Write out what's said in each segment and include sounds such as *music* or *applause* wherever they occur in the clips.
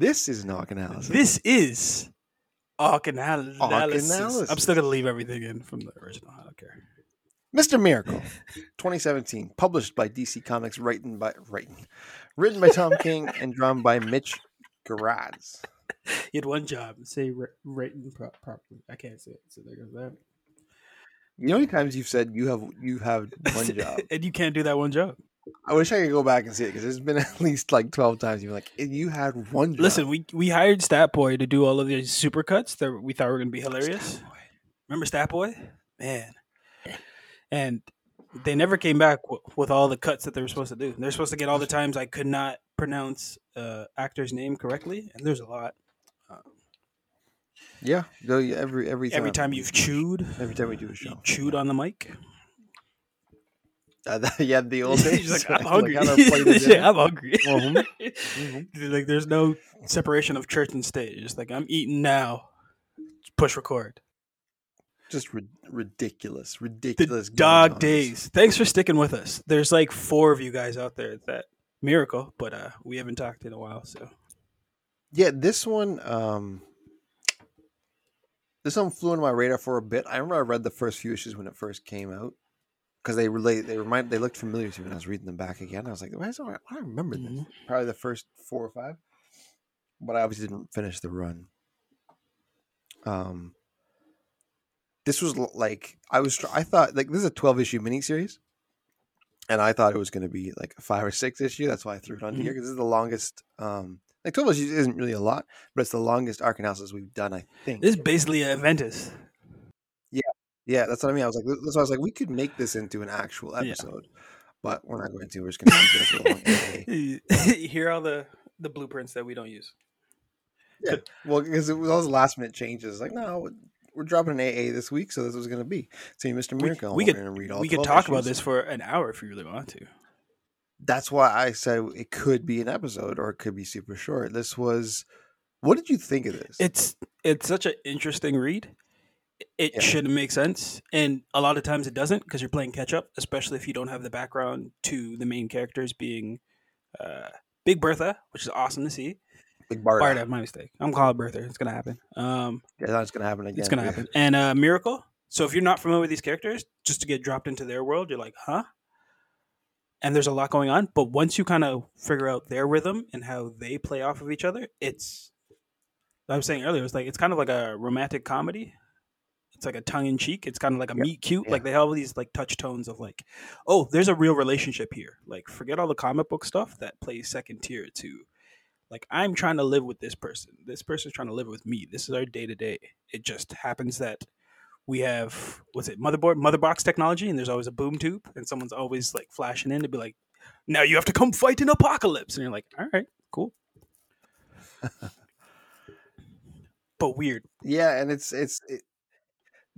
This is an arc analysis. This is arc anal- Arc analysis. analysis. I'm still gonna leave everything in from the original. I don't care. Mr. Miracle, 2017, published by DC Comics, written by written, written by Tom King *laughs* and drawn by Mitch Gerads. He had one job. Say written pro- properly. I can't say it. So there goes that. You know how many times you've said you have you have one *laughs* job? and you can't do that one job. I wish I could go back and see it because it's been *laughs* at least like 12 times. You're like, you had one job. Listen, we we hired Stat Boy to do all of these super cuts that we thought were gonna be hilarious. Remember Stat Boy? Man. And they never came back w- with all the cuts that they were supposed to do. They're supposed to get all the times I could not pronounce uh, actor's name correctly, and there's a lot. yeah, yeah, every every time, Every time you've chewed, every time we do a you show, chewed on the mic. Uh, *laughs* yeah, the *laughs* old days. He's like, *laughs* I'm hungry. on our plate of Yeah. I'm hungry. Mhm. Mhm. like, there's no separation of church and stage. It's just like I'm eating now. Push record. Just ri- ridiculous, The ridiculous. dog days. Thanks for sticking with us. There's like four of you guys out there that miracle, but uh we haven't talked in a while, so Yeah, this one, um, this one flew under my radar for a bit. I remember I read the first few issues when it first came out because they relate. They remind. They looked familiar to me when I was reading them back again. I was like, "Why is it, I remember this?" Mhm. Probably the first four or five, but I obviously didn't finish the run. Um, this was like I was. I thought like this is a twelve issue miniseries, and I thought it was going to be like a five or six issue. That's why I threw it on here because this is the longest. Um, like twelve issues isn't really a lot, but it's the longest arc analysis we've done. I think. this is basically a Ventus. Yeah, that's what I mean. I was like, that's why I was like, we could make this into an actual Yeah. episode, but we're not going to. We're just going to keep it a long AA. you hear all the the blueprints that we don't use. Yeah, well, because it was all last minute changes. Like, no, we're dropping an AA this week, so this was going to be. So, Mr. We, Miracle, we we're could read all we could 12 talk about this for an hour if you really want to. That's why I said it could be an episode or it could be super short. This was. What did you think of this? It's it's such an interesting read. It Yeah. should make sense, and a lot of times it doesn't because you're playing catch up, especially if you don't have the background to the main characters being uh, Big Bertha, which is awesome to see. Big. Barda, my mistake. I'm calling Bertha. It's gonna happen. Um, Yeah, that's going to happen again. it's gonna happen. And uh, Miracle. So if you're not familiar with these characters, just to get dropped into their world, you're like, huh? And there's a lot going on, but once you kind of figure out their rhythm and how they play off of each other, it's. I was saying earlier, it's like it's kind of like a romantic comedy. It's like a tongue in cheek. It's kind of like a Yeah, meet cute. yeah. Like they have all these like touch tones of like, oh, there's a real relationship here. Like forget all the comic book stuff that plays second tier to like I'm trying to live with this person. This person's trying to live with me. This is our day to day. It just happens that we have what's it, motherboard, mother box technology, and there's always a boom tube, and someone's always like flashing in to be like, now you have to come fight an apocalypse. And you're like, all right, cool. *laughs* but weird. Yeah, and it's it's it,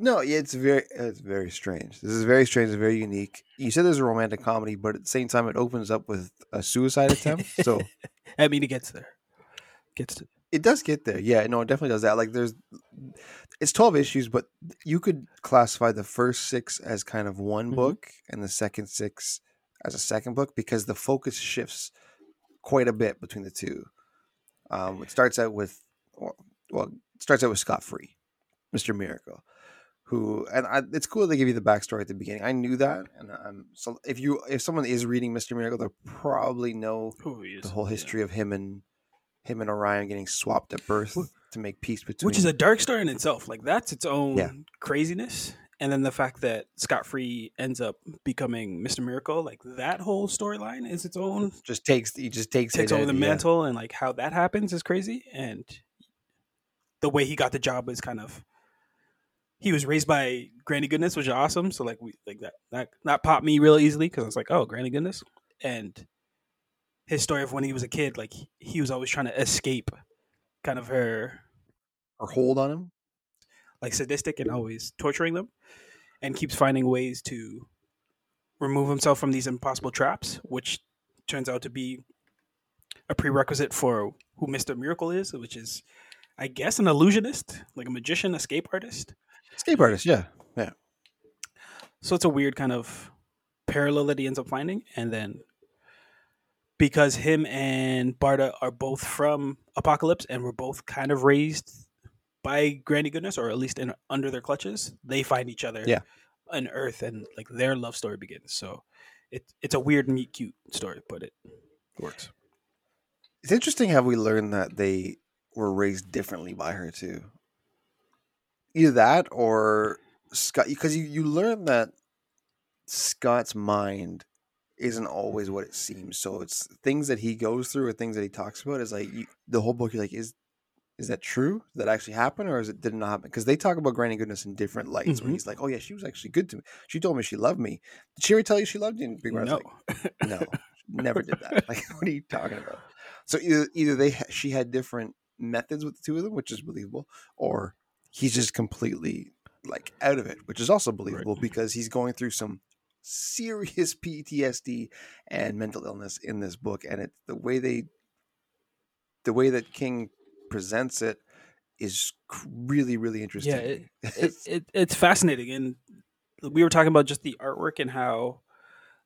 no, it's very it's very strange. This is very strange and very unique. You said there's a romantic comedy, but at the same time, it opens up with a suicide attempt. So *laughs* I mean, it gets there. Gets to it does get there. Yeah, no, it definitely does that. Like there's it's 12 issues, but you could classify the first 6 as kind of one Mhm. book and the second 6 as a second book because the focus shifts quite a bit between the two. Um it starts out with well, well it starts out with Scott Free, Mr. Miracle. Who and I, it's cool they give you the backstory at the beginning. I knew that, and um, so if you if someone is reading Mr. Miracle, they'll probably know who he is. the whole yeah. history of him and him and Orion getting swapped at birth to make peace between. which is a dark story in itself. Like that's its own Yeah. craziness. And then the fact that Scott Free ends up becoming Mr. Miracle, like that whole storyline is its own just takes he just takes takes it over the yeah. mantle and like how that happens is crazy. And the way he got the job is kind of he was raised by Granny Goodness, which is awesome. So like we like that that that popped me real easily because I was like, oh, Granny Goodness, and his story of when he was a kid, like he, was always trying to escape kind of her or hold on him. like sadistic and always torturing them and keeps finding ways to remove himself from these impossible traps which turns out to be a prerequisite for who Mr. Miracle is which is I guess an illusionist like a magician escape artist Escape artist, yeah, yeah. so it's a weird kind of parallel that he ends up finding and then because him and Barda are both from Apokolips and were both kind of raised by Granny Goodness, or at least in under their clutches, they find each other Yeah. on Earth, and like their love story begins. So it it's a weird, meet cute story, but it works. It's interesting how we learned that they were raised differently by her too. Either that or Scott, because you, you learn that Scott's mind isn't always what it seems. So it's things that he goes through or things that he talks about is like you, the whole book. You're like, is is that true? Did that actually happen, or is it did not happen? Because they talk about Granny Goodness in different lights. When Mhm. he's like, "Oh yeah, she was actually good to me. She told me she loved me. Did she ever tell you she loved you?" No, like, no, never did that. *laughs* Like, *laughs* what are you talking about? So either either they she had different methods with the two of them, which is believable, or he's just completely like out of it, which is also believable because he's going through some serious *laughs* PTSD and mental illness in this book, and it's the way they, the way that King presents it is really really interesting. Yeah, it- it, *laughs* it, it's fascinating, and we were talking about just the artwork and how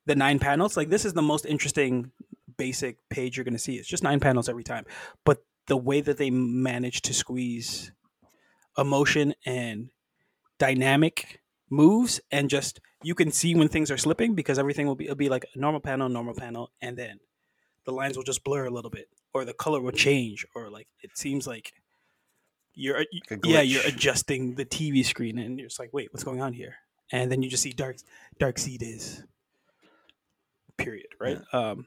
the nine panels. Like this is the most interesting basic page you're going to see. It's just nine panels every time, but the way that they manage to squeeze emotion and dynamic moves and just you can see when things are slipping because everything will be it'll be like a normal panel normal panel and then the lines will just blur a little bit or the color will change or like it seems like you're a yeah you're adjusting the tv screen and you're just like wait what's going on here? And then you just see dark Darkseid is period right? Um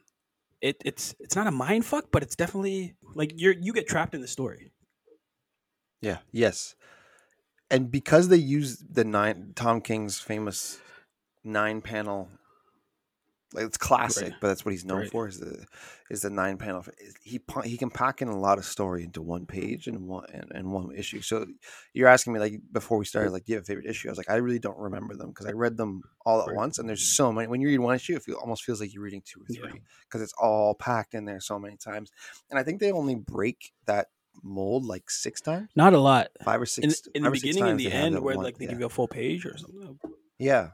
it, it's it's not a mind fuck but it's definitely like you're you get trapped in the story. Yeah. Yes. And because they use the nine Tom King's famous nine panel, like it's classic, Right. but that's what he's known Right. for is the is the nine panel. He he can pack in a lot of story into one page and one and, and one issue. So you're asking me like before we started, like, do you have a favorite issue? I was like, I really don't remember them because I read them all at Right. once, and there's so many. When you read one issue, it feel, almost feels like you're reading two or three because it's all packed in there so many times. And I think they only break that mold like six times? Not a lot. Five or six in the or six beginning and the end where one- like they yeah. give you a full page or something yeah.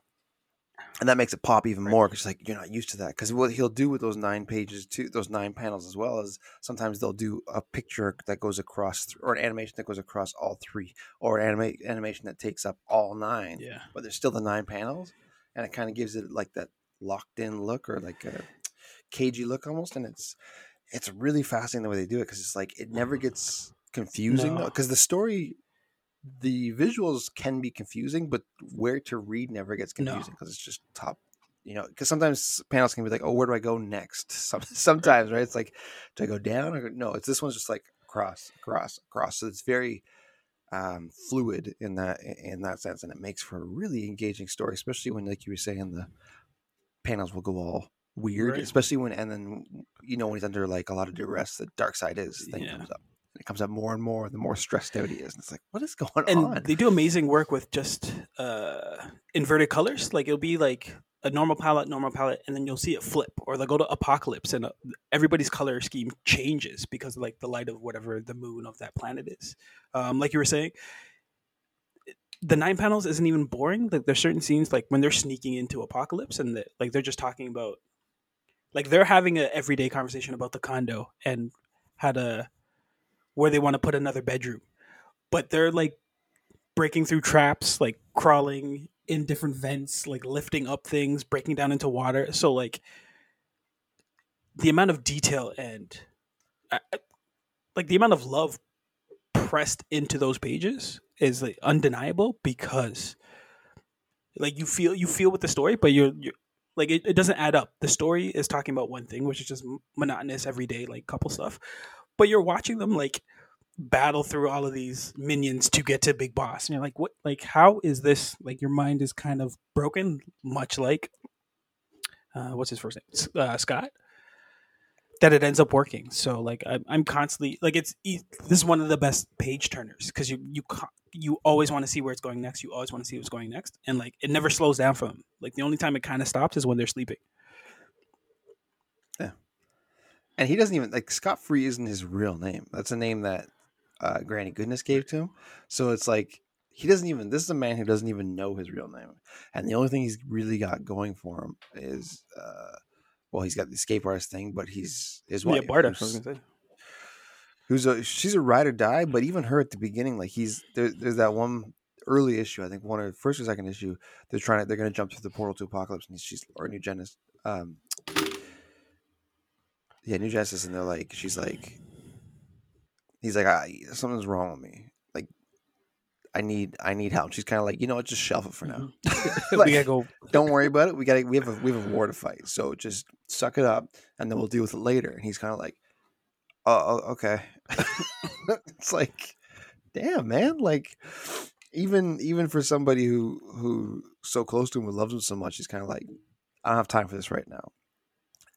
And that makes it pop even more because like you're not used to that. Because what he'll do with those nine pages too those nine panels as well as sometimes they'll do a picture that goes across th- or an animation that goes across all three or an anima- animation that takes up all nine yeah. but there's still the nine panels and it kind of gives it like that locked in look or like a cagey look almost and it's it's really fascinating the way they do it because it's like it never gets confusing No. because the story the visuals can be confusing but where to read never gets confusing because it's just top you know because sometimes panels can be like oh where do i go next? *laughs* Some, sometimes right? It's like do i go down or no it's this one's just like across across across so it's very um, fluid in that in that sense, and it makes for a really engaging story, especially when, like you were saying, the panels will go all weird, Right. especially when and then you know when he's under like a lot of duress, the Darkseid is thing Yeah. comes up. And it comes up more and more the more stressed out he is, and it's like, what is *laughs* going and on? they do amazing work with just uh inverted colors like it'll be like a normal palette normal palette and then you'll see it flip or they'll go to Apokolips and uh, everybody's color scheme changes because of like the light of whatever the moon of that planet is um like you were saying the nine panels isn't even boring like there's certain scenes like when they're sneaking into Apokolips and the, like they're just talking about like they're having a everyday conversation about the condo and how to where they want to put another bedroom but they're like breaking through traps, like crawling in different vents, like lifting up things, breaking down into water. So like the amount of detail and I- I- like the amount of love pressed into those pages is like undeniable because like you feel you feel with the story, but you're you're like it, it doesn't add up. The story is talking about one thing, which is just monotonous everyday like couple stuff, but you're watching them like battle through all of these minions to get to Big Boss. And you're like, what? Like, how is this? Like, your mind is kind of broken, much like uh, what's his first name, uh, Scott. That it ends up working. So like, I'm, I'm constantly like, it's this is one of the best page turners because you you you always want to see where it's going next. You always want to see what's going next, and like, it never slows down for them. Like, the only time it kind of stops is when they're sleeping. Yeah, and he doesn't even like Scott Free isn't his real name. That's a name that uh, Granny Goodness gave to him. So it's like he doesn't even. This is a man who doesn't even know his real name, and the only thing he's really got going for him is, uh, well, he's got the escape artist thing, but he's his wife. yeah, Barda. Who's- gonna say. who's a she's a ride or die, but even her at the beginning, like he's there, there's that one early issue, I think one or first or second issue, they're trying to they're gonna jump through the portal to Apokolips and she's or New Genesis. Um yeah, New Genesis, and they're like, she's like, he's like, I, something's wrong with me. Like, I need, I need help. She's kind of like, you know what, just shelf it for now. *laughs* *laughs* Mhm. Like, we gotta go. Don't worry about it. We got, to we have a, we have a war to fight. So just suck it up, and then we'll deal with it later. And he's kind of like, oh, oh, okay. *laughs* it's like, damn, man. Like, even, even for somebody who, who so close to him, who loves him so much, he's kind of like, I don't have time for this right now.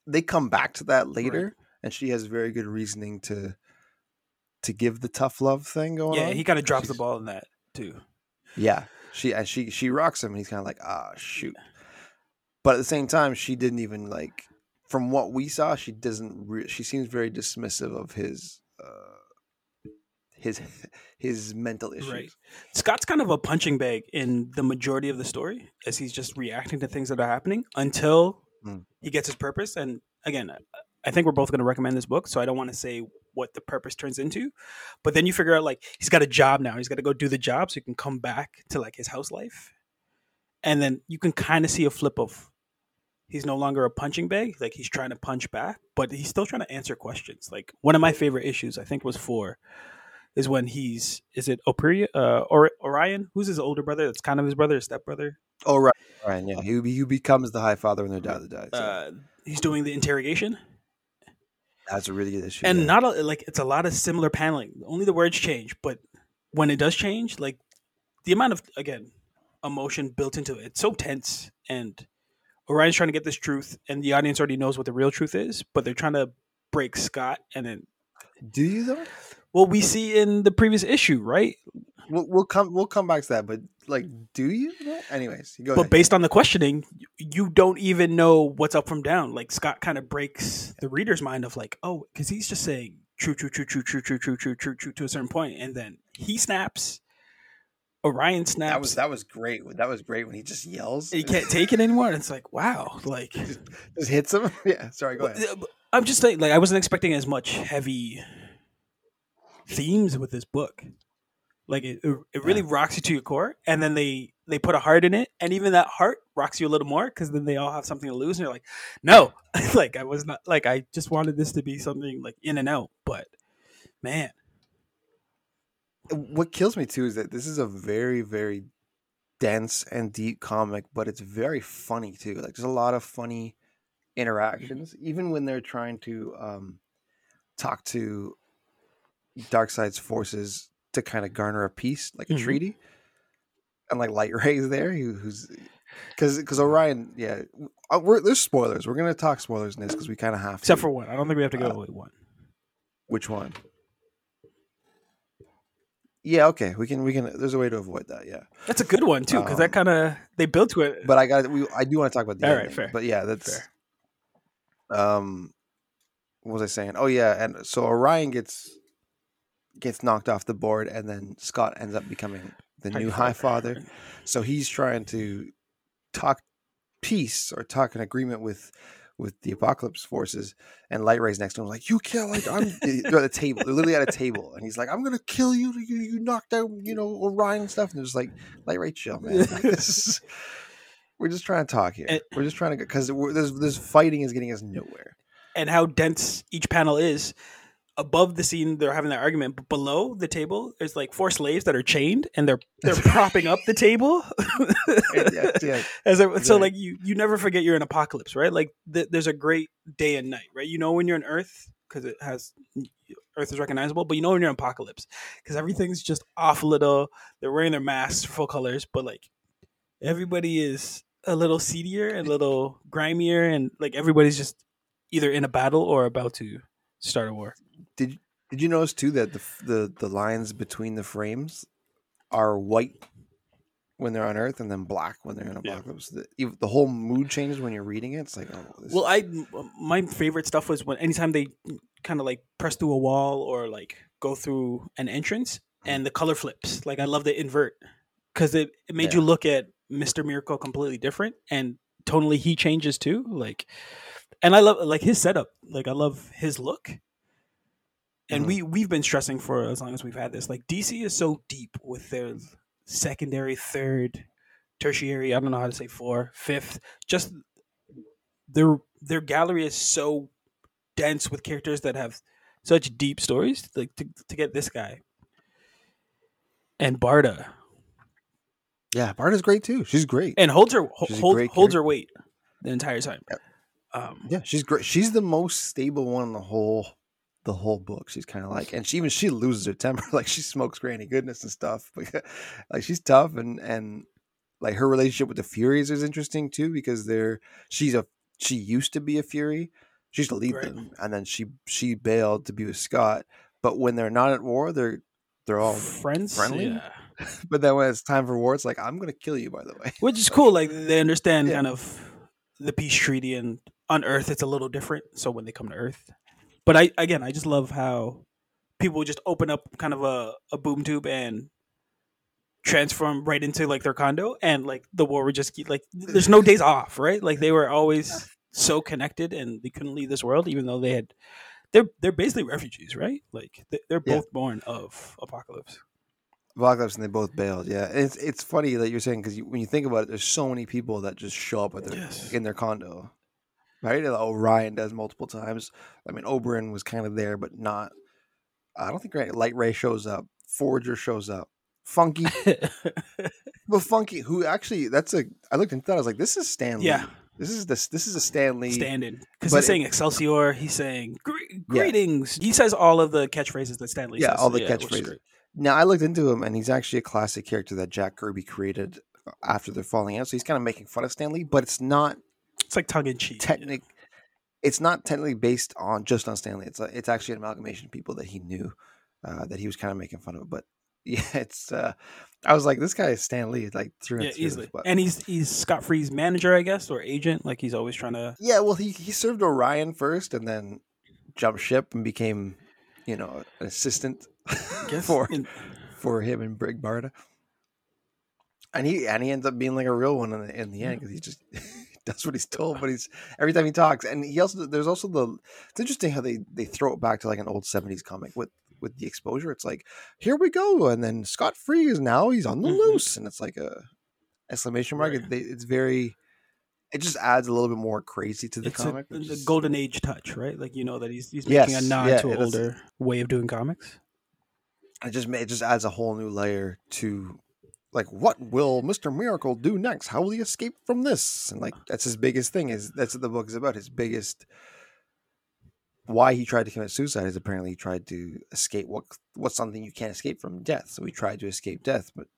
They come back to that later, and she has very good reasoning to, to give the tough love thing going Yeah, on. he kind of drops the *laughs* ball in that too. yeah, she and she she rocks him, and he's kind of like, ah, shoot. But at the same time, she didn't even like. From what we saw, she doesn't. Re- she seems very dismissive of his, uh, his, *laughs* his mental issues. Right. Scott's kind of a punching bag in the majority of the story, as he's just reacting to things that are happening until Mm. he gets his purpose. And again, I- I think we're both going to recommend this book, so I don't want to say what the purpose turns into. But then you figure out like he's got a job now; he's got to go do the job so he can come back to like his house life, and then you can kind of see a flip of he's no longer a punching bag; like he's trying to punch back, but he's still trying to answer questions. Like one of my favorite issues, I think, was four is when he's is it Opria uh or Orion who's his older brother that's kind of his brother his stepbrother Oh right, right, yeah. He he becomes the Highfather when their dad dies. so uh he's doing the interrogation that's a really good issue. and yeah. not a, like it's a lot of similar paneling only the words change but when it does change like the amount of again emotion built into it it's so tense and Orion's trying to get this truth and the audience already knows what the real truth is but they're trying to break Scott and then do you though? well we see in the previous issue right We'll, we'll come we'll come back to that, but like, do you? though? Anyways, you go. but ahead. based on the questioning you don't even know what's up from down like scott kind of breaks the reader's mind of like oh because he's just saying true true true true true true true true true true to a certain point and then he snaps orion snaps that was that was great. That was great when he just yells. he can't take it anymore and it's like wow like *laughs* just hits him. *laughs* Yeah, sorry. Go ahead. i'm just saying like i wasn't expecting as much heavy themes with this book like it, it it really rocks you to your core and then they they put a heart in it and even that heart rocks you a little more because then they all have something to lose and you're like no *laughs* like i was not like i just wanted this to be something like in and out but man what kills me too is that this is a very very dense and deep comic but it's very funny too. Like there's a lot of funny interactions even when they're trying to um talk to darkseid's forces to kind of garner a peace like a Mhm. treaty and like Lightray's there who, who's because because orion yeah uh, we're, there's spoilers. We're gonna talk spoilers in this because we kind of have except to. for one. I don't think we have to go Uh, with one. which one yeah okay we can we can there's a way to avoid that yeah that's a good one too because um, that kind of they built to it but I got we I do want to talk about the All right, ending. fair. But yeah, that's Fair. um what was I saying? Oh yeah, and so Orion gets gets knocked off the board and then Scott ends up becoming the new Highfather. So he's trying to talk peace or talk an agreement with with the Apokolips forces and Lightray's next to him like you kill like i'm *laughs* they're at a table they're literally at a table and he's like i'm gonna kill you you, you knocked out you know orion and stuff and they're just like Lightray chill *laughs* man Like, this is- we're just trying to talk here And- we're just trying to because this this fighting is getting us nowhere and how dense each panel is. Above the scene, they're having that argument, but below the table, there's like four slaves that are chained, and they're they're propping up the table. yeah, yeah. *laughs* As a, so, Right. like you, you never forget you're in Apokolips, right? Like th- there's a great day and night, right? You know when you're in Earth because it has Earth is recognizable, but you know when you're in Apokolips because everything's just off a little. They're wearing their masks, full colors, but like everybody is a little seedier and a little grimier, and like everybody's just either in a battle or about to start a war. Did did you notice too that the the the lines between the frames are white when they're on Earth and then black when they're in Yeah. Apokolips? The, the whole mood changes when you're reading it. It's like, oh, this Well, I my favorite stuff was when anytime they kind of like press through a wall or like go through an entrance mm-hmm. and the color flips. Like I love the invert because it, it made Yeah. you look at Mister Miracle completely different and tonally he changes too. Like, and I love like his setup. Like I love his look. And Mhm. we we've been stressing for as long as we've had this. Like DC is so deep with their secondary, third, tertiary. I don't know how to say four, fifth. Just their their gallery is so dense with characters that have such deep stories. Like to to get this guy and Barda Yeah, Barda's great too. She's great. and holds her She's hold, holds her weight the entire time. Um, Yeah, she's great. She's the most stable one in the whole the whole book. She's kind of like, and she even she loses her temper. *laughs* Like she smokes Granny Goodness and stuff. *laughs* Like, like she's tough, and and like her relationship with the Furies is interesting too because they're she's a she used to be a Fury. She used to lead Right. them, and then she she bailed to be with Scott. But when they're not at war, they're they're all. friends, friendly? yeah. *laughs* But then when it's time for war, it's like I'm gonna kill you. By the way, which is cool. Like they understand Yeah. kind of the peace treaty, and on Earth it's a little different. So when they come to Earth, but I again I just love how people just open up kind of a, a boom tube and transform right into like their condo, and like the war would just keep like there's no days off, right? Like they were always so connected, and they couldn't leave this world, even though they had. They're they're basically refugees, right? Like they- they're Yeah. both born of Apokolips. Apokolips and they both bailed. Yeah, And it's it's funny that you're saying because you, when you think about it, there's so many people that just show up at their, Yes. in their condo, right? And Orion does multiple times. I mean, Oberon was kind of there, but not. I don't think Grant Lightray shows up. Forager shows up. Funky, *laughs* but Funky, who actually that's a. I looked into that. I was like, this is Stan Lee. Yeah. This is this. This is a Stan Lee. stand-in because But he's it- saying Excelsior. He's saying "Gre- greetings. He says all of the catchphrases that Stan Lee Yeah, says. all the it looks catchphrases. Now I looked into him, and he's actually a classic character that Jack Kirby created uh, after they're falling out. So he's kind of making fun of Stan Lee, but it's not It's like tongue in cheek. technic it's not technically based on just on Stan Lee. It's a, it's actually an amalgamation of people that he knew uh, that he was kind of making fun of. But *laughs* yeah, it's uh, I was like, this guy is Stan Lee, like through Yeah, and through. easily. And he's he's Scott Free's manager, I guess, or agent. Like he's always trying to. yeah, well, he he served Orion first, and then jumped ship and became, you know, an assistant *laughs* for in- for him and Big Barda. And he and he ends up being like a real one in the, in the end because he just *laughs* does what he's told. But he's every time he talks, and he also there's also the it's interesting how they they throw it back to like an old '70s comic with with the exposure. It's like here we go, and then Scott Free is now he's on the Mhm. loose, and it's like a exclamation mark. Right. It, it's very it just adds a little bit more crazy to the it's comic. the is- golden age touch, right? Like you know that he's he's making Yes, a nod yeah, to an it is. older way of doing comics. it just it just adds a whole new layer to like what will Mr. Miracle do next? How will he escape from this? And like that's his biggest thing is that's what the book is about. His biggest why he tried to commit suicide is apparently he tried to escape what what's something you can't escape from death. So he tried to escape death, but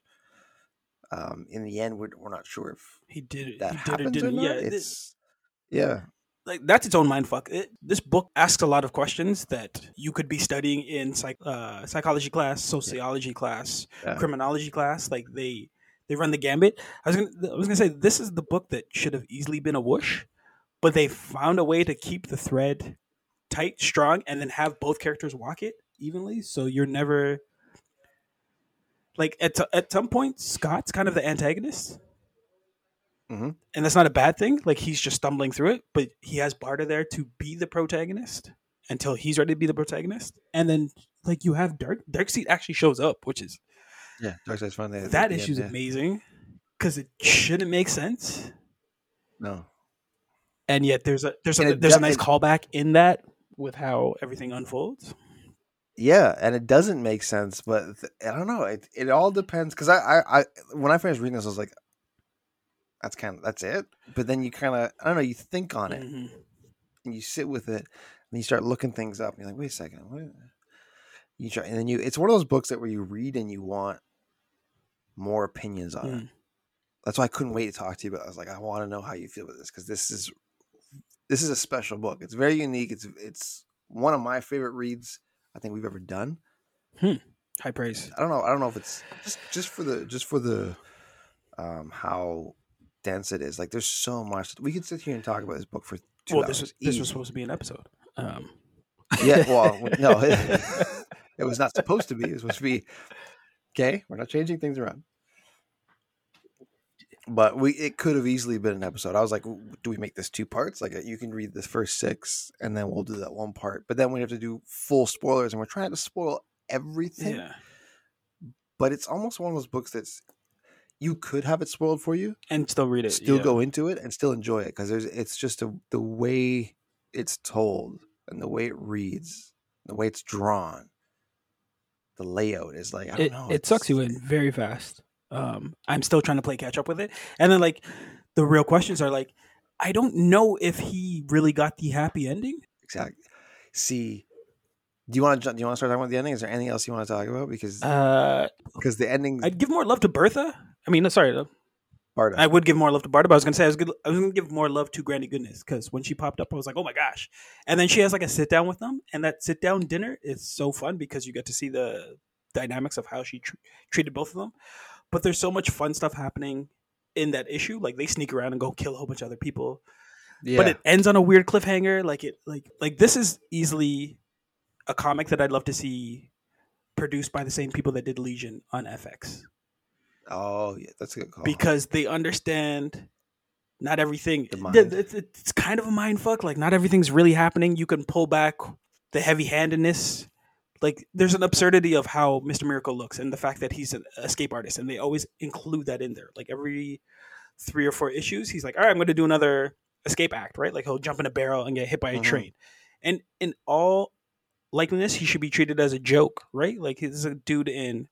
um, in the end, we're, we're not sure if He did it. that he did happens or didn't. not. Yeah, it- it's yeah, like that's its own mind fuck. It, this book asks a lot of questions that you could be studying in psych, uh, psychology class, sociology class, Yeah. criminology class. Like they they run the gambit. I was gonna I was gonna say this is the book that should have easily been a whoosh, but they found a way to keep the thread tight, strong, and then have both characters walk it evenly. So you're never like at at some point Scott's kind of the antagonist Mhm. and that's not a bad thing. Like he's just stumbling through it, but he has Barda there to be the protagonist until he's ready to be the protagonist. And then like you have Dark Dark Darkseid actually shows up, which is yeah. Darkseid's. They- that issue's yeah. amazing because it shouldn't make sense, No, and yet there's a there's a there's a nice callback in that with how everything unfolds. Yeah, and it doesn't make sense, but th- I don't know. It it all depends because I, I I when I finished reading this, I was like, that's kind of that's it. But then you kind of I don't know. You think on it Mhm. and you sit with it, and you start looking things up. And you're like, wait a second, what? You try, and then you. It's one of those books that where you read and you want more opinions on it. Mm. That's why I couldn't wait to talk to you But. I was like, I want to know how you feel about this because this is this is a special book. It's very unique. It's it's one of my favorite reads I think we've ever done. High praise. I don't know. I don't know if it's just just for the just for the um how dense it is. Like there's so much we could sit here and talk about this book for two Well, hours. this was this was supposed to be an episode. Um, yeah. Well, no, *laughs* *laughs* it was not supposed to be. It was supposed to be okay. We're not changing things around. but we it could have easily been an episode. I was like, do we make this two parts? Like you can read the first six, and then we'll do that one part. But then we have to do full spoilers, and we're trying to spoil everything. Yeah. But it's almost one of those books that's you could have it spoiled for you, And still read it. still yeah. go into it, and still enjoy it because there's it's just a, the way it's told and the way it reads, the way it's drawn, the layout is like I don't it, know. it sucks you in very fast. Um, I'm still trying to play catch up with it, and then like the real questions are like, I don't know if he really got the happy ending. Exactly. See, do you want to do you want to start talking about the ending? Is there anything else you want to talk about? Because Uh, because the ending, I'd give more love to Bertha. I mean, sorry, uh, Barda. I would give more love to Barda, but I was gonna say I was good. I was gonna give more love to Granny Goodness because when she popped up, I was like, oh my gosh! And then she has like a sit down with them, and that sit down dinner is so fun because you get to see the dynamics of how she tr- treated both of them. But there's so much fun stuff happening in that issue. Like they sneak around and go kill a whole bunch of other people, yeah, but it ends on a weird cliffhanger. Like it, like like this is easily a comic that I'd love to see produced by the same people that did Legion on FX oh yeah, that's a good call. because they understand not everything. It's, it's kind of a mind fuck. Like not everything's really happening. You can pull back the heavy handedness. Like there's an absurdity of how Mr. Miracle looks and the fact that he's an escape artist, and they always include that in there. Like every three or four issues, he's like, "All right, I'm going to do another escape act." Right? Like he'll jump in a barrel and get hit by a Mhm. train, and in all likeness, he should be treated as a joke, right? Like he's a dude in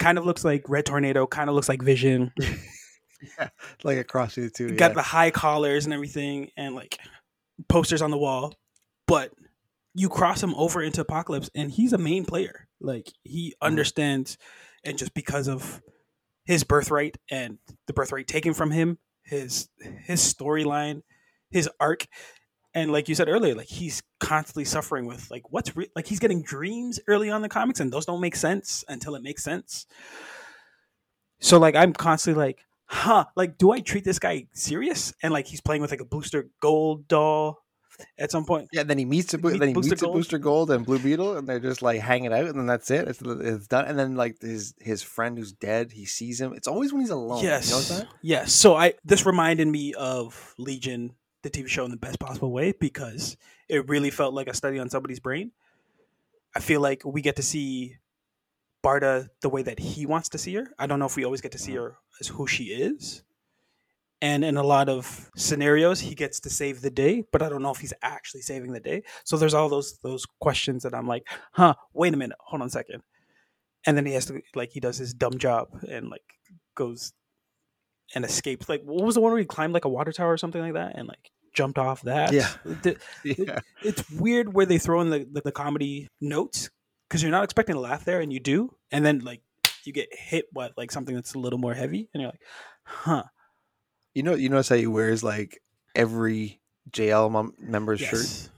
kind of looks like Red Tornado, kind of looks like Vision *laughs* yeah, like across the two. got yeah. the high collars and everything and like posters on the wall but you cross him over into Apokolips and he's a main player like he Mm-hmm. understands and just because of his birthright and the birthright taken from him his his storyline his arc and like you said earlier like he's constantly suffering with like what's re- like he's getting dreams early on in the comics and those don't make sense until it makes sense so like i'm constantly like huh like do i treat this guy serious and like he's playing with like a booster gold doll at some point yeah, then he meets a bo- Meet then he Booster meets a Booster Gold and Blue Beetle, and they're just like hanging out, and then that's it. It's, it's done. And then like his his friend who's dead, he sees him. It's always when he's alone. yes you know yes so i this reminded me of legion the tv show in the best possible way because it really felt like a study on somebody's brain. I feel like we get to see barda the way that he wants to see her. I don't know if we always get to see mm-hmm. her as who she is. And in a lot of scenarios he gets to save the day but i don't know if he's actually saving the day. So there's all those those questions that i'm like huh wait a minute hold on a second. And then he has to like he does his dumb job and like goes and escapes like what was the one where he climbed like a water tower or something like that and like jumped off that Yeah. *laughs* The- Yeah, it's weird where they throw in the, the, the comedy notes because you're not expecting to laugh there and you do and then like you get hit with like something that's a little more heavy and you're like huh you know, you notice how he wears like every JL mem- member's shirt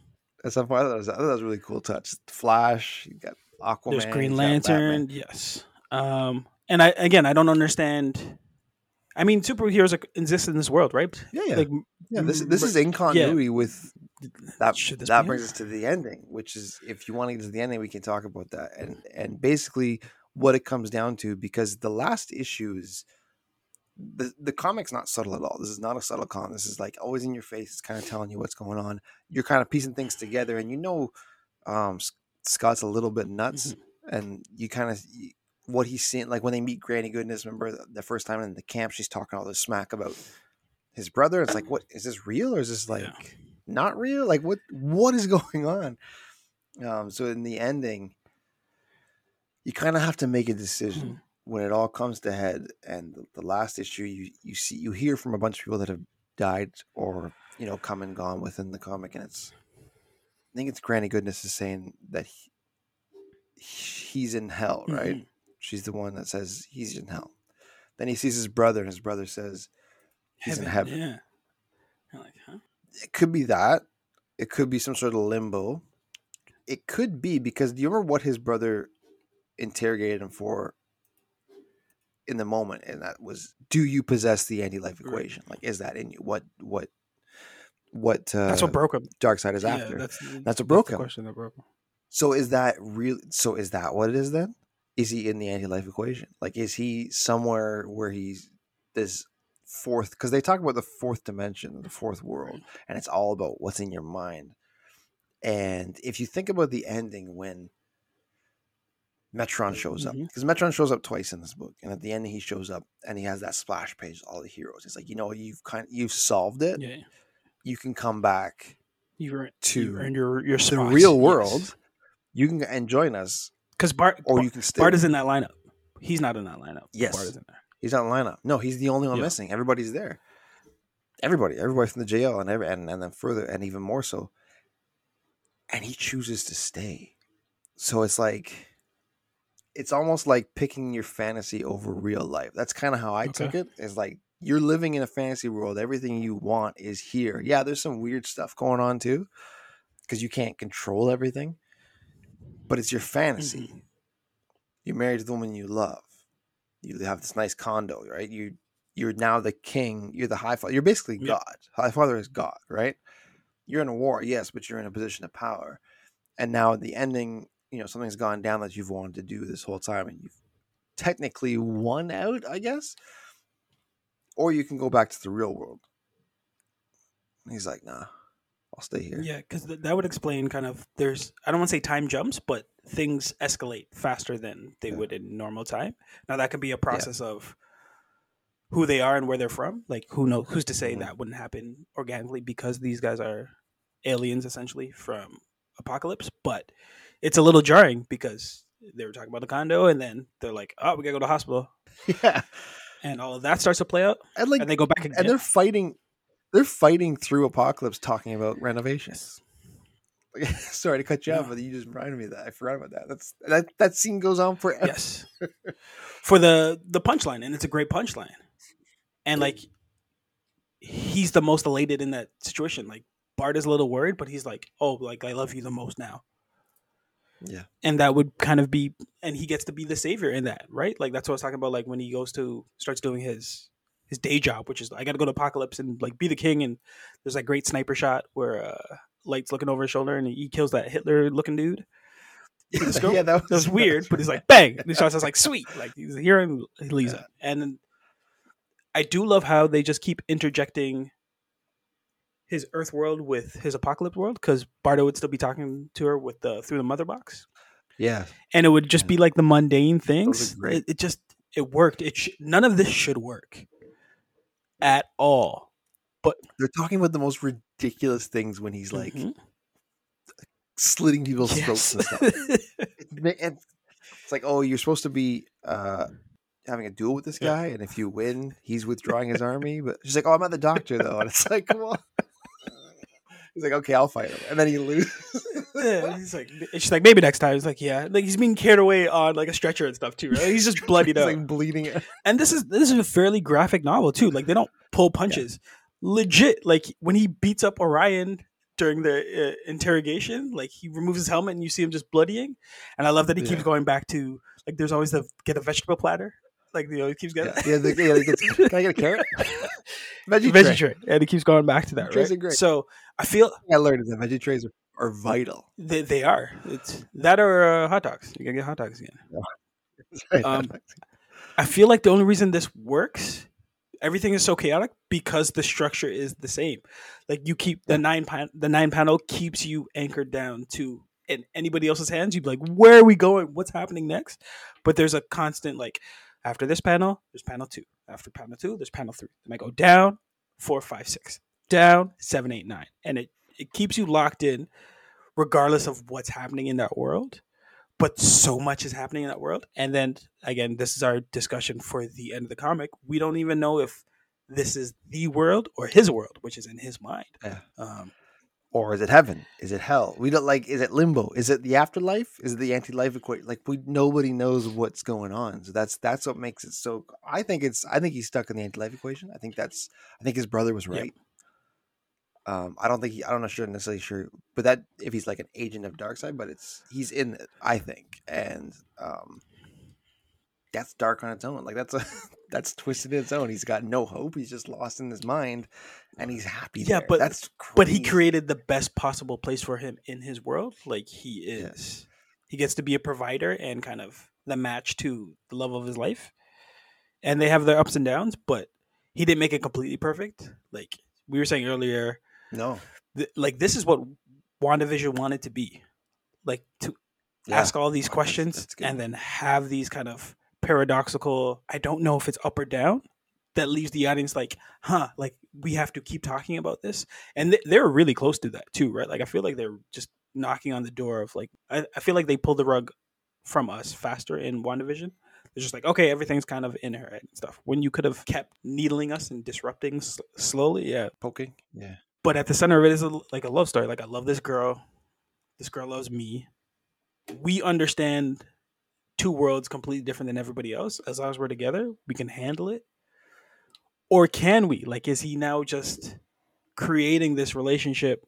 at some point. I thought, that was, I thought that was a really cool touch. Flash, you got Aquaman, there's green he's got Batman. lantern yes um and i again i don't understand i mean superheroes are, exist in this world right Yeah, yeah, like yeah. This this is in continuity with that. Should this that brings it? us to the ending, which is if you want to get to the ending, we can talk about that. And and basically what it comes down to, because the last issues, the the comic's not subtle at all. This is not a subtle con. This is like always in your face. It's kind of telling you what's going on. You're kind of piecing things together, and you know, um, Scott's a little bit nuts, and you kind of what he's seeing. Like when they meet Granny Goodness, remember the, first time in the camp, she's talking all this smack about his brother. It's like, what is this real or is this like Yeah. not real? Like what what is *laughs* going on? Um, so in the ending, you kind of have to make a decision Mhm. when it all comes to head. And the, the last issue, you you see you hear from a bunch of people that have died or you know come and gone within the comic, and it's I think it's Granny Goodness is saying that he, he's in hell, right? Mhm. She's the one that says he's in hell. Then he sees his brother, and his brother says he's in heaven. yeah You're like huh it could be that. It could be some sort of limbo. It could be because do you remember what his brother interrogated him for in the moment? And that was, do you possess the anti-life Right. equation? Like, is that in you? What what what uh, that's what broke him Darkseid is Yeah, after? that's That's what broke the him. question that broke him So is that real? So is that what it is then? Is he in the anti-life equation? Like, is he somewhere where he's this fourth because they talk about the fourth dimension, the fourth world, and it's all about what's in your mind. And if you think about the ending when Metron shows up, mm-hmm. because Metron shows up twice in this book, and at the end he shows up and he has that splash page, all the heroes. It's like you know you've kind of, you've solved it. Yeah, You can come back you earn To you earned your your the real yes. world. You can and join us, because Bart or you can stay. Bart is in that lineup. He's not in that lineup. Yes. Bart is in there. He's not in the lineup. No, he's the only one Yeah. missing. Everybody's there. Everybody, everybody from the jail, and every, and and then further, and even more so. And he chooses to stay. So it's like, it's almost like picking your fantasy over real life. That's kind of how I took Okay. it. Is like you're living in a fantasy world. Everything you want is here. Yeah, there's some weird stuff going on too, because you can't control everything. But it's your fantasy. Mhm. You're married to the woman you love. You have this nice condo, right? You you're now the king. You're the Highfather. You're basically Yeah. God. Highfather is God, right? You're in a war, yes, but you're in a position of power. And now at the ending, you know, something's gone down that you've wanted to do this whole time, and you've technically won out, I guess. Or you can go back to the real world. And he's like, nah, I'll stay here. Yeah, because th- that would explain kind of there's I don't want to say time jumps, but things escalate faster than they Yeah. would in normal time. Now that could be a process of who they are and where they're from. Like who knows who's to say Mhm. that wouldn't happen organically because these guys are aliens essentially from Apokolips. But it's a little jarring because they were talking about the condo and then they're like, Oh, we gotta go to the hospital *laughs* Yeah. and all of that starts to play out And like and they go back again. and they're fighting they're fighting through Apokolips talking about renovations. *laughs* Sorry to cut you off but you just reminded me of that. I forgot about that. That's that that scene goes on forever. Yes. For the the punchline and it's a great punchline. And like he's the most elated in that situation. Like bart is a little worried but he's like oh like i love you the most now. Yeah. And that would kind of be and he gets to be the savior in that right? Like that's what i was talking about like when he goes to starts doing his his day job which is i gotta go to Apokolips and like be the king and there's that great sniper shot where uh light's looking over his shoulder and he kills that hitler looking dude *laughs* with the scope. yeah that was, that was weird, but he's like, *laughs* bang. And shots was like, sweet. Like he's hearing and he leaves Yeah. And I do love how they just keep interjecting his Earth world with his Apokolips world because Barda would still be talking to her with the through the mother box, yeah and it would just be like the mundane things. It, it just it worked. It sh- none of this should work at all. But they're talking about the most ridiculous things when he's like Mhm. slitting people's Yes. throats and stuff *laughs* It's it's like oh you're supposed to be uh having a duel with this Yeah. guy and if you win he's withdrawing his army but she's like oh i'm at the doctor though and it's like *laughs* come on he's like okay i'll fight him and then he loses *laughs* yeah, he's like, she's like, maybe next time. He's like, yeah, like he's being carried away on like a stretcher and stuff too. Right? He's just *laughs* bloodied he's up. like bleeding and this is this is a fairly graphic novel too. Like they don't pull punches. Legit, like when he beats up Orion during the uh, interrogation, like he removes his helmet and you see him just bloodying. And I love that he keeps going back to like there's always the get a vegetable platter. Like you know, he keeps getting yeah, yeah, the, yeah gets, *laughs* can i get a carrot veggie, veggie tray. tray, and he keeps going back to that. Trays Right? are great. So I feel i learned that veggie trays are, are vital they, they are. It's that or uh, hot dogs. You gotta get hot dogs again. *laughs* Um, I feel like the only reason this works, everything is so chaotic because the structure is the same. Like you keep the nine pan, the nine panel keeps you anchored down to in anybody else's hands. You'd be like, where are we going? What's happening next? But there's a constant like after this panel, there's panel two. After panel two, there's panel three. Then I go down four, five, six, down seven, eight, nine, and it it keeps you locked in, regardless of what's happening in that world but so much is happening in that world. And then again, this is our discussion for the end of the comic. We don't even know if this is the world or his world, which is in his mind. Yeah. Um, or is it heaven? Is it hell? We don't like is it limbo? Is it the afterlife? Is it the anti-life equation like we nobody knows what's going on. So that's that's what makes it so i think it's i think he's stuck in the anti-life equation. I think that's i think his brother was Yep. right. Um i don't think he i don't know sure necessarily sure but that if he's like an agent of Darkseid but it's he's in it i think. And um that's dark on its own like that's a *laughs* that's twisted in its own he's got no hope he's just lost in his mind and he's happy Yeah, there. but- that's but he created the best possible place for him in his world. Like he is, he gets to be a provider and kind of the match to the love of his life. And they have their ups and downs, but he didn't make it completely perfect. Like we were saying earlier, No. th- like this is what WandaVision wanted to be. Like to Yeah. ask all these questions that's good. and then have these kind of paradoxical, I don't know if it's up or down, that leaves the audience like, huh, like we have to keep talking about this. And th- they're really close to that too, right? Like I feel like they're just knocking on the door of like, I, I feel like they pulled the rug from us faster in WandaVision. It's just like, okay, everything's kind of in her head and stuff. When you could have kept needling us and disrupting slowly, yeah. Poking. Yeah. But at the center of it is a, like a love story. Like I love this girl. This girl loves me. We understand two worlds completely different than everybody else. As long as we're together, we can handle it. Or can we? Like, is he now just creating this relationship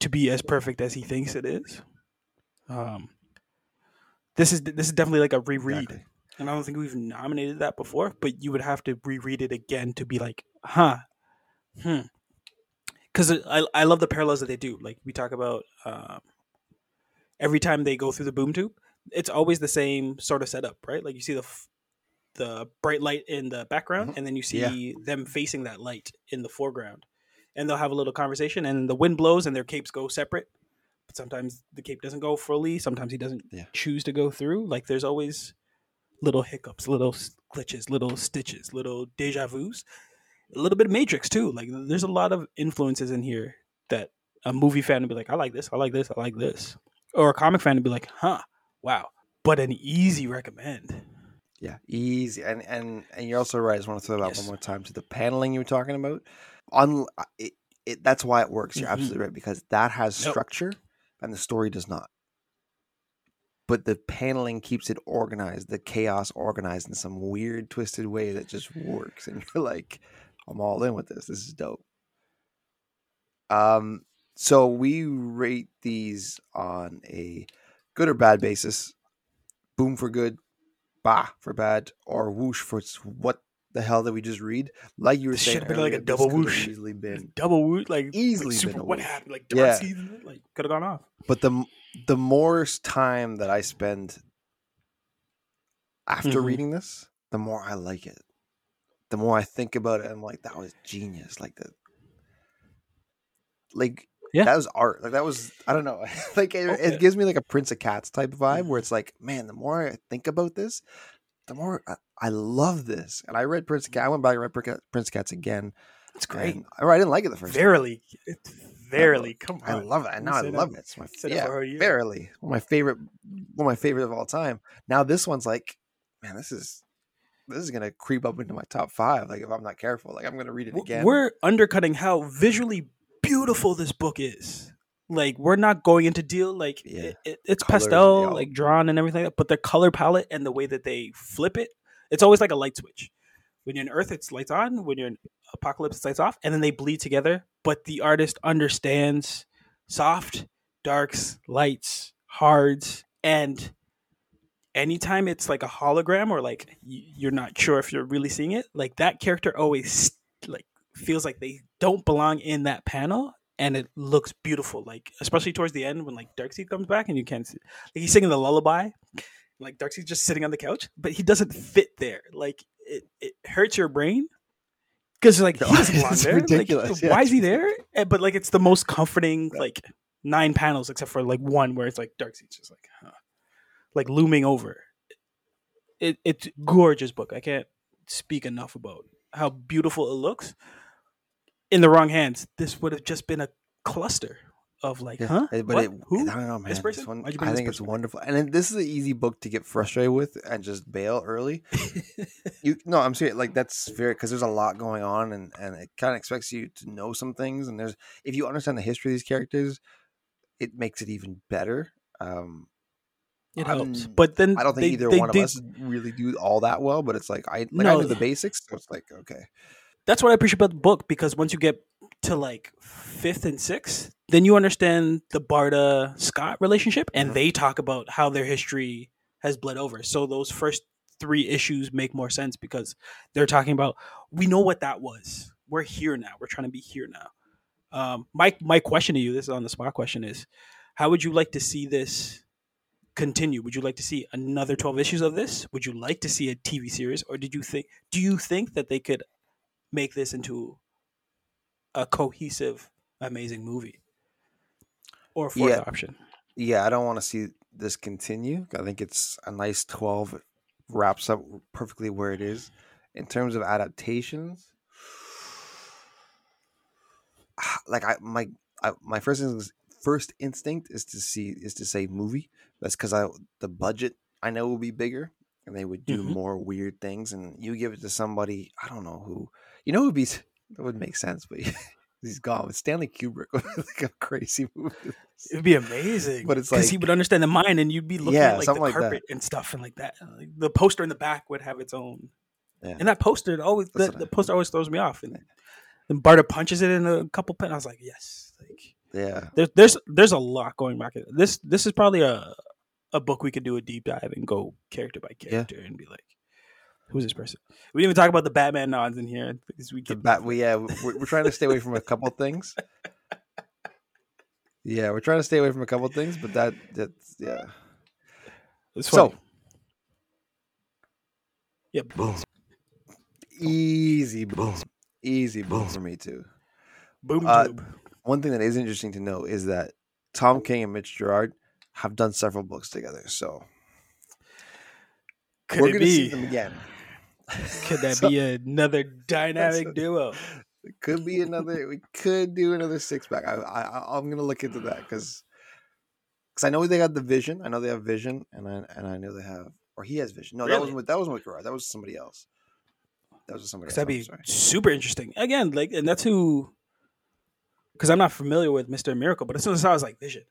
to be as perfect as he thinks it is? Um, this is this is definitely like a reread Exactly. and I don't think we've nominated that before, but you would have to reread it again to be like, huh, hmm. Because I I love the parallels that they do. Like we talk about um, every time they go through the boom tube, it's always the same sort of setup, right? Like you see the f- the bright light in the background, Mhm. and then you see Yeah. them facing that light in the foreground, and they'll have a little conversation, and the wind blows, and their capes go separate. But sometimes the cape doesn't go fully. Sometimes he doesn't Yeah. choose to go through. Like there's always little hiccups, little glitches, little stitches, little deja vu's, a little bit of Matrix too. Like there's a lot of influences in here that a movie fan would be like, I like this, I like this, I like this, or a comic fan would be like, huh, wow. But an easy recommend. Yeah, easy, and and and you're also right. I just want to throw that Yes. one more time to the paneling you were talking about. On it, it that's why it works. You're Mhm. absolutely right because that has Yep. structure, and the story does not. But the paneling keeps it organized, the chaos organized in some weird, twisted way that just works, and you're like, I'm all in with this. This is dope. Um, so we rate these on a good or bad basis. Boom for good, bah for bad, or whoosh for what the hell did we just read? Like you were This saying, should've been like a double whoosh. Easily been, Double woot, like Easily super. been a What happened? Like Yeah. Darcy, like could have gone off. but the the more time that I spend after Mhm. reading this, the more I like it. The more I think about it, I'm like, that was genius. Like the like Yeah. that was art. Like that was I don't know. *laughs* like it, Okay. it gives me like a Prince of Cats type vibe where it's like, man, the more I think about this, the more I, I love this. And I read Prince of Cats. I went back and read Prince of Cats again. It's great. and- oh, I didn't like it the first. Verily, it's verily. Come on, I love it. Now I love that- it. It's my yeah, for a year. verily one of my favorite, one of my favorite of all time. Now this one's like, man, this is this is gonna creep up into my top five. Like if I'm not careful, like I'm gonna read it again. We're undercutting how visually beautiful this book is. Like we're not going into deal like Yeah. it, it- it's Colors, pastel, like drawn and everything, like that, but the color palette and the way that they flip it, it's always like a light switch. When you're in Earth, it's lights on. When you're in Apokolips, it's lights off, and then they bleed together. But the artist understands soft, darks, lights, hards, and anytime it's like a hologram or like you're not sure if you're really seeing it, like that character always like feels like they don't belong in that panel and it looks beautiful like especially towards the end when like darkseid comes back and you can't see like he's singing the lullaby like darkseid's just sitting on the couch but he doesn't fit there. Like it, it hurts your brain because like he *laughs* doesn't belong It's there ridiculous, like, yeah, why is he there? And- but like it's the most comforting like nine panels except for like one where it's like darkseid's just like huh, like looming over. It, it's gorgeous book. I can't speak enough about how beautiful it looks in the wrong hands this would have just been a cluster of like Yeah, huh but What? it, who I don't know, man. This This person? one, you I this think it's person back? wonderful, and then this is an easy book to get frustrated with and just bail early. *laughs* You no, I'm serious. Like that's very because there's a lot going on, and and it kind of expects you to know some things. And there's if you understand the history of these characters, it makes it even better. Um, it I'm- helps but then I don't think they, either they one of us really do all that well, but it's like I like I No. knew the basics, so it's like okay, that's what I appreciate about the book because once you get to like fifth and sixth, then you understand the Barda Scott relationship, and Mhm. they talk about how their history has bled over. So those first three issues make more sense because they're talking about we know what that was. We're here now. We're trying to be here now. Um, my my question to you, this is on the spot question, is how would you like to see this continue? Would you like to see another 12 issues of this? Would you like to see a TV series or did you think do you think that they could make this into a cohesive amazing movie? Or fourth Yeah. option? Yeah, I don't want to see this continue. I think it's a nice 12 It wraps up perfectly where it is. In terms of adaptations, *sighs* like I my I, my first instinct, first instinct is to see is to say movie. That's because I the budget I know will be bigger and they would do Mhm. more weird things. And you give it to somebody I don't know who you know who would be that would make sense, but *laughs* he's gone. But Stanley Kubrick would *laughs* be like a crazy movie. It'd be amazing. But it's like he would understand the mind and you'd be looking Yeah, at like the like that. carpet and stuff and like that. Like, the poster in the back would have its own. Yeah. And that poster it always the, the poster always throws me off. And then Barda punches it in a couple pen. I was like, yes. Like Yeah. there's there's there's a lot going back. This this is probably a a book we could do a deep dive and go character by character and be like, who's this person? We didn't even talk about the Batman nods in here because we The could bat, we, yeah, we're, we're trying to stay away from a couple things. *laughs* Yeah, we're trying to stay away from a couple things, but that that's yeah. It's So- funny. yeah, boom, Easy boom, easy boom for me too. boom, Uh, tube. One thing that is interesting to know is that Tom King and Mitch Gerads have done several books together, so Could we're it gonna see them again. Could that So, be another dynamic *laughs* duo? It could be another. We could do another six pack. I, I I'm gonna look into that because because I know they got the vision. I know they have vision, and I and I know they have or he has vision. No, that wasn't with that wasn't with Gerads. That was somebody else. That was somebody else. that'd be super interesting. Again, like, and that's who. Because I'm not familiar with Mister Miracle, but as soon as I was like Vision,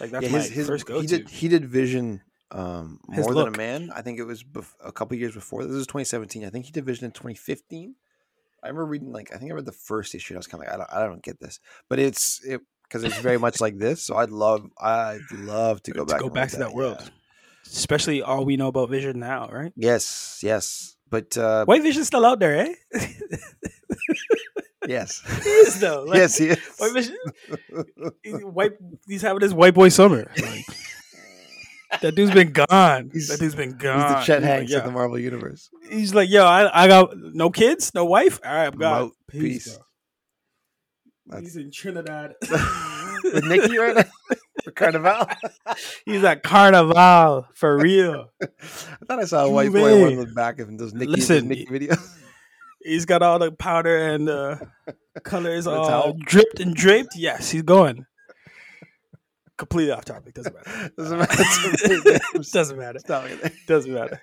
like that's yeah, my his, his first go he did he did vision um His more than a man. I think it was bef- a couple years before. This is 2017. I think he did vision in 2015. I remember reading like I think I read the first issue. And I was kind of like I don't I don't get this, but it's it because it's very much like this. So I'd love I'd love to *laughs* go to back go back to that yeah. world, especially all we know about Vision now, right? Yes, yes, but uh, White Vision's still out there, eh? *laughs* yes, he is though. *laughs* Like, yes, he is. White Vision, white. He's having his white boy summer. Like, that dude's been gone. He's- that dude's been gone. He's the Chet like, Hanks yeah. of the Marvel universe. He's like, yo, I, I got no kids, no wife. All right, I'm gone. Peace. That's He's in Trinidad. *laughs* with Nikki right now for Carnival. *laughs* He's at Carnival for real. *laughs* I thought I saw a white boy Juve. on the back of those Nikki, Listen, Nikki videos. He's got all the powder and uh, colors all towel. dripped and draped. Yes, he's going. Completely off topic. Doesn't matter. *laughs* Doesn't matter. *laughs* Doesn't matter. Doesn't matter.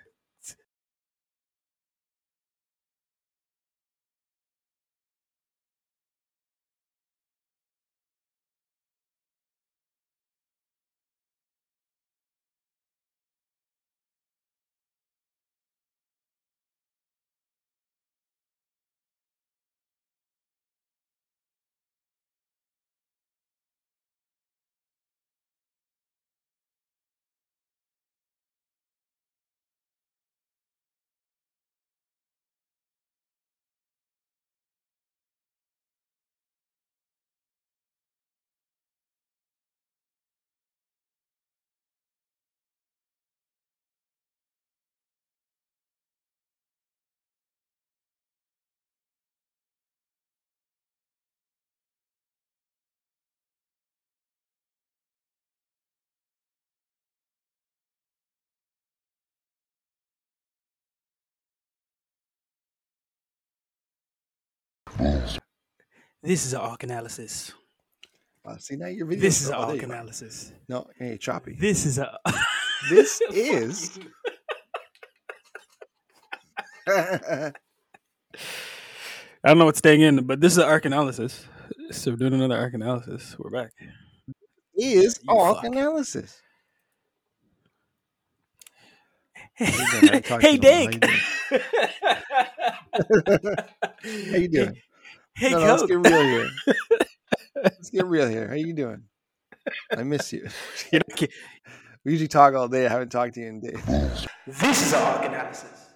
This is an arc analysis. Uh, see now your video. This is an oh, there arc analysis. No, hey, choppy. This is a. *laughs* This *laughs* is- *laughs* I don't know what's staying in, but this is an arc analysis. So we're doing another arc analysis. We're back. is You arc fuck. analysis. hey, you doing? I ain't talking to him. Dink. How you doing? Hey, no, no, let's get real here. *laughs* let's get real here. How you doing? I miss you. You know, okay, We usually talk all day. I haven't talked to you in days. This is an arc analysis.